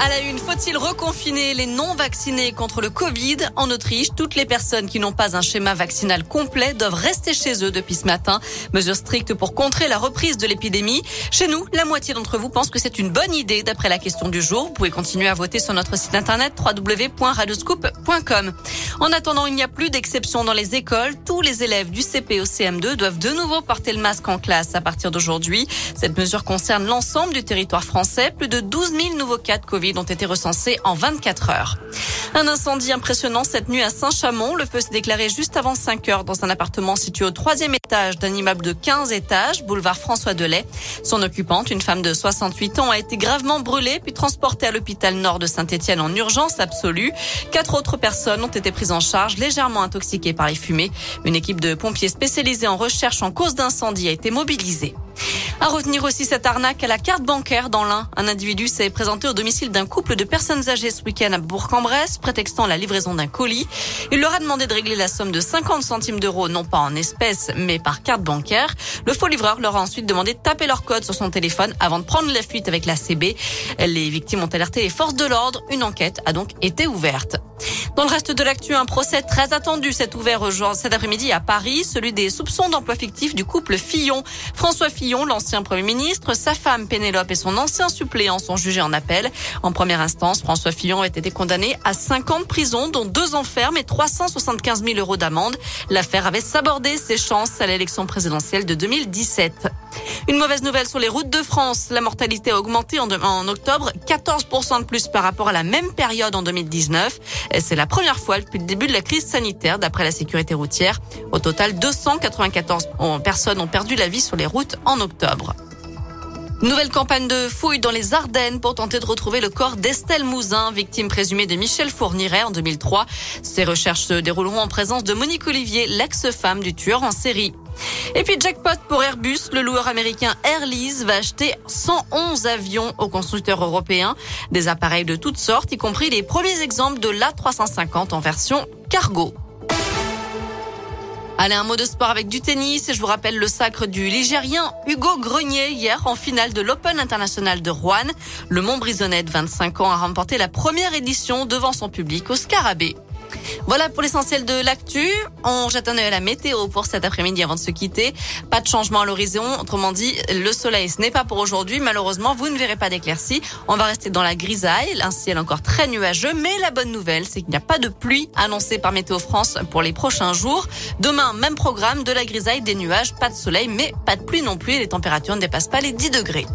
À la une, faut-il reconfiner les non-vaccinés contre le Covid En Autriche, toutes les personnes qui n'ont pas un schéma vaccinal complet doivent rester chez eux depuis ce matin. Mesure stricte pour contrer la reprise de l'épidémie. Chez nous, la moitié d'entre vous pense que c'est une bonne idée d'après la question du jour. Vous pouvez continuer à voter sur notre site internet www.radioscoop.com. En attendant, il n'y a plus d'exception dans les écoles. Tous les élèves du CP au CM2 doivent de nouveau porter le masque en classe à partir d'aujourd'hui. Cette mesure concerne l'ensemble du territoire français. Plus de 12 000 nouveaux cas de Covid ont été recensés en 24 heures. Un incendie impressionnant cette nuit à Saint-Chamond. Le feu s'est déclaré juste avant 5 heures dans un appartement situé au troisième étage d'un immeuble de 15 étages, boulevard François Delay. Son occupante, une femme de 68 ans, a été gravement brûlée puis transportée à l'hôpital nord de Saint-Étienne en urgence absolue. Quatre autres personnes ont été prises en charge, légèrement intoxiquées par les fumées. Une équipe de pompiers spécialisés en recherche en cause d'incendie a été mobilisée. À retenir aussi cette arnaque à la carte bancaire dans l'Ain. Un individu s'est présenté au domicile d'un couple de personnes âgées ce week-end à Bourg-en-Bresse, prétextant la livraison d'un colis. Il leur a demandé de régler la somme de 50 centimes d'euros, non pas en espèces, mais par carte bancaire. Le faux livreur leur a ensuite demandé de taper leur code sur son téléphone avant de prendre la fuite avec la CB. Les victimes ont alerté les forces de l'ordre. Une enquête a donc été ouverte. Dans le reste de l'actu, un procès très attendu s'est ouvert cet après-midi à Paris, celui des soupçons d'emploi fictif du couple Fillon. François Fillon, l'ancien Premier ministre, sa femme Pénélope et son ancien suppléant sont jugés en appel. En première instance, François Fillon a été condamné à 5 ans de prison, dont 2 ans ferme et 375 000 euros d'amende. L'affaire avait sabordé ses chances à l'élection présidentielle de 2017. Une mauvaise nouvelle sur les routes de France. La mortalité a augmenté en, octobre, 14% de plus par rapport à la même période en 2019. C'est la première fois depuis le début de la crise sanitaire, d'après la sécurité routière. Au total, 294 personnes ont perdu la vie sur les routes en octobre. Nouvelle campagne de fouilles dans les Ardennes pour tenter de retrouver le corps d'Estelle Mouzin, victime présumée de Michel Fourniret en 2003. Ces recherches se dérouleront en présence de Monique Olivier, l'ex-femme du tueur en série. Et puis jackpot pour Airbus, le loueur américain Airlease va acheter 111 avions aux constructeurs européens, des appareils de toutes sortes, y compris les premiers exemples de l'A350 en version cargo. Allez, un mot de sport avec du tennis. Je vous rappelle le sacre du Ligérien Hugo Grenier hier en finale de l'Open International de Rouen. Le Montbrisonnais de 25 ans a remporté la première édition devant son public au Scarabée. Voilà pour l'essentiel de l'actu. On jette un œil à la météo pour cet après-midi avant de se quitter. Pas de changement à l'horizon. Autrement dit, le soleil, ce n'est pas pour aujourd'hui. Malheureusement, vous ne verrez pas d'éclaircies. On va rester dans la grisaille. Un ciel encore très nuageux. Mais la bonne nouvelle, c'est qu'il n'y a pas de pluie annoncée par Météo France pour les prochains jours. Demain, même programme, de la grisaille, des nuages, pas de soleil, mais pas de pluie non plus. Les températures ne dépassent pas les 10 degrés.